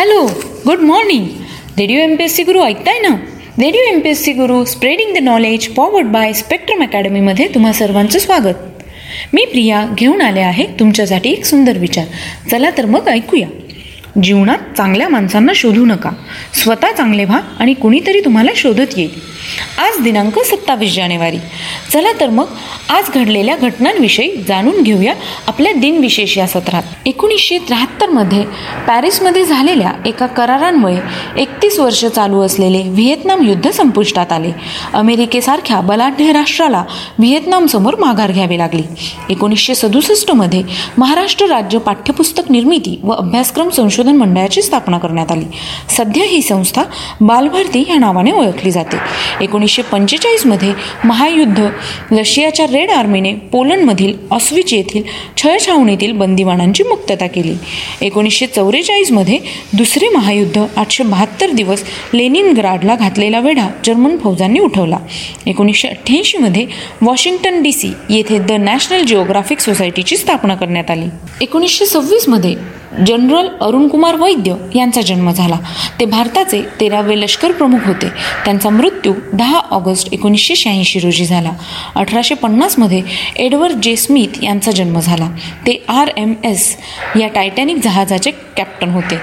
Hello good morning radio M P S C Guru ऐकताय ना? Radio M P S C Guru spreading the knowledge powered by Spectrum अकॅडमीमध्ये तुम्हा सर्वांचं स्वागत. मी प्रिया घेऊन आले आहे तुमच्यासाठी एक सुंदर विचार. चला तर मग ऐकूया. जीवनात चांगल्या माणसांना शोधू नका. स्वतः चांगले व्हा आणि कुणीतरी तुम्हाला शोधत येईल. आज दिनांक सत्तावीस जानेवारी. चला तर मग आज घडलेल्या घटनांविषयी जाणून घेऊया आपल्या दिनविशेष या सत्रात. एकोणीसशे त्र्याहत्तरमध्ये पॅरिसमध्ये झालेल्या एका करारान्वये एकतीस वर्ष चालू असलेले व्हिएतनाम युद्ध संपुष्टात आले. अमेरिकेसारख्या बलाढ्य राष्ट्राला व्हिएतनामसमोर माघार घ्यावी लागली. एकोणीसशे सदुसष्टमध्ये महाराष्ट्र राज्य पाठ्यपुस्तक निर्मिती व अभ्यासक्रम संशोधन मंडळाची स्थापना करण्यात आली. सध्या ही संस्था बालभारती या नावाने ओळखली जाते. एकोणीसशे पंचेचाळीसमध्ये महायुद्ध रशियाच्या रेड आर्मीने पोलंडमधील ऑस्विच येथील छळछावणीतील बंदिवानांची मुक्तता केली. एकोणीसशे चौवेचाळीसमध्ये दुसरे महायुद्ध आठशे बहात्तर दिवस लेनिनग्राडला घातलेला वेढा जर्मन फौजांनी उठवला. एकोणीसशे अठ्ठ्याऐंशीमध्ये वॉशिंग्टन डी सी येथे द नॅशनल जिओग्राफिक सोसायटीची स्थापना करण्यात आली. एकोणीसशे सव्वीसमध्ये जनरल अरुणकुमार वैद्य यांचा जन्म झाला. ते भारताचे तेरावे लष्कर प्रमुख होते. त्यांचा मृत्यू दहा ऑगस्ट एकोणीसशे शहाऐंशी रोजी झाला. अठराशे पन्नासमध्ये एडवर्ड जे स्मिथ यांचा जन्म झाला. ते आर एम एस या टायटॅनिक जहाजाचे कॅप्टन होते.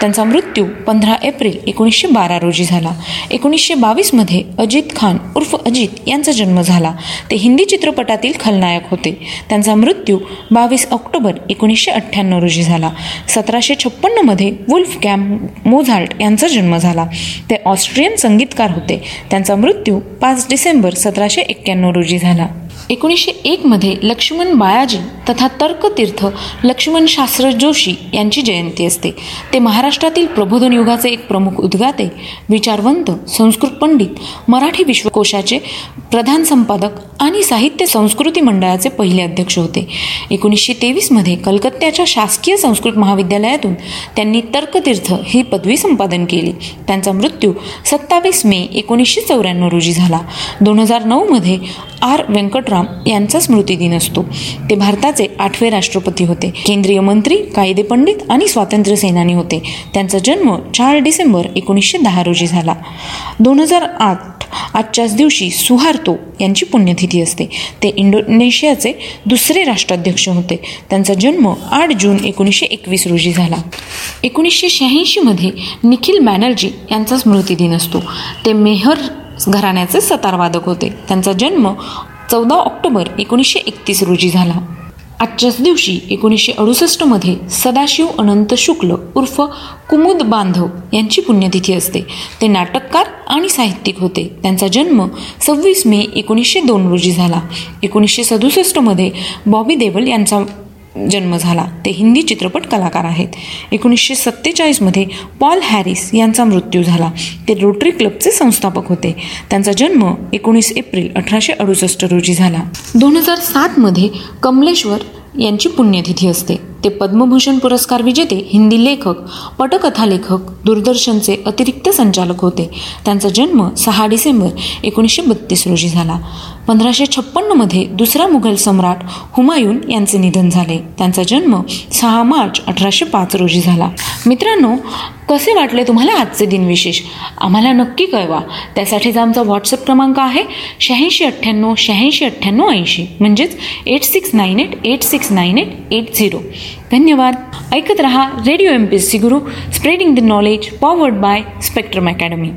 त्यांचा मृत्यू पंधरा एप्रिल एकोणीसशे बारा रोजी झाला. एकोणीसशे बावीसमध्ये अजित खान उर्फ अजित यांचा जन्म झाला. ते हिंदी चित्रपटातील खलनायक होते. त्यांचा मृत्यू बावीस ऑक्टोबर एकोणीसशे अठ्ठ्याण्णव रोजी झाला. सतराशे छप्पन्नमध्ये वुल्फ कॅम्प मोझाल्ट यांचा जन्म झाला. ते ऑस्ट्रियन संगीतकार होते. त्यांचा मृत्यू पाच डिसेंबर सतराशे एक्क्याण्णव रोजी झाला. एकोणीसशे एकमध्ये लक्ष्मण बाळाजी तथा तर्कतीर्थ लक्ष्मण शास्त्र जोशी यांची जयंती असते. ते महाराष्ट्रातील प्रबोधन युगाचे एक प्रमुख उद्गाते विचारवंत संस्कृत पंडित मराठी विश्वकोशाचे प्रधान संपादक आणि साहित्य संस्कृती मंडळाचे पहिले अध्यक्ष होते. एकोणीसशे तेवीसमध्ये कलकत्त्याच्या शासकीय संस्कृत महाविद्यालयातून त्यांनी तर्कतीर्थ ही पदवी संपादन केली. त्यांचा मृत्यू सत्तावीस मे एकोणीसशे चौऱ्याण्णव रोजी झाला. दोन हजार नऊमध्ये आर. व्यंकटराव राम यांचा स्मृतिदिन असतो. ते भारताचे आठवे राष्ट्रपती होते. केंद्रीय मंत्री कायदे पंडित आणि स्वातंत्र्य सेनानी होते. त्यांचा जन्म चार डिसेंबर एकोणीसशे दहा रोजी झाला. दोन हजार आठ आजच्याच दिवशी सुहार्तो यांची पुण्यतिथी असते. ते इंडोनेशियाचे दुसरे राष्ट्राध्यक्ष होते. त्यांचा जन्म आठ जून एकोणीसशे एकवीस रोजी झाला. एकोणीसशे शहाऐंशीमध्ये निखिल बॅनर्जी यांचा स्मृतिदिन असतो. ते मेहर घराण्याचे सतारवादक होते. त्यांचा जन्म चौदा ऑक्टोबर एकोणीसशे एकतीस रोजी झाला. आजच्याच दिवशी एकोणीसशे अडुसष्टमध्ये सदाशिव अनंत शुक्ल उर्फ कुमुद बांधव यांची पुण्यतिथी असते. ते नाटककार आणि साहित्यिक होते. त्यांचा जन्म सव्वीस मे एकोणीसशे दोन रोजी झाला. एकोणीसशे सदुसष्टमध्ये बॉबी देवल यांचा जन्म झाला. ते हिंदी चित्रपट कलाकार आहेत. एकोणीसशे सत्तेचाळीसमध्ये पॉल हॅरिस यांचा मृत्यू झाला. ते रोटरी क्लबचे संस्थापक होते. त्यांचा जन्म एकोणीस एप्रिल अठराशे अडुसष्ट रोजी झाला. दोन हजार सातमध्ये कमलेश्वर यांची पुण्यतिथी असते. ते पद्मभूषण पुरस्कार विजेते हिंदी लेखक पटकथा लेखक दूरदर्शनचे अतिरिक्त संचालक होते. त्यांचा जन्म सहा डिसेंबर एकोणीसशे बत्तीस रोजी झाला. पंधराशे छप्पन्नमध्ये दुसरा मुघल सम्राट हुमायून यांचे निधन झाले. त्यांचा जन्म सहा मार्च अठराशे पाच रोजी झाला. मित्रांनो कसे वाटले तुम्हाला आजचे दिनविशेष? आम्हाला नक्की कळवा. त्यासाठीचा आमचा व्हॉट्सअप क्रमांक आहे शहाऐंशी अठ्ठ्याण्णव शहाऐंशी अठ्ठ्याण्णव ऐंशी. म्हणजेच eight six nine eight eight six nine eight eight zero. धन्यवाद. ऐकत रहा radio M P S C Guru spreading the knowledge powered by Spectrum academy.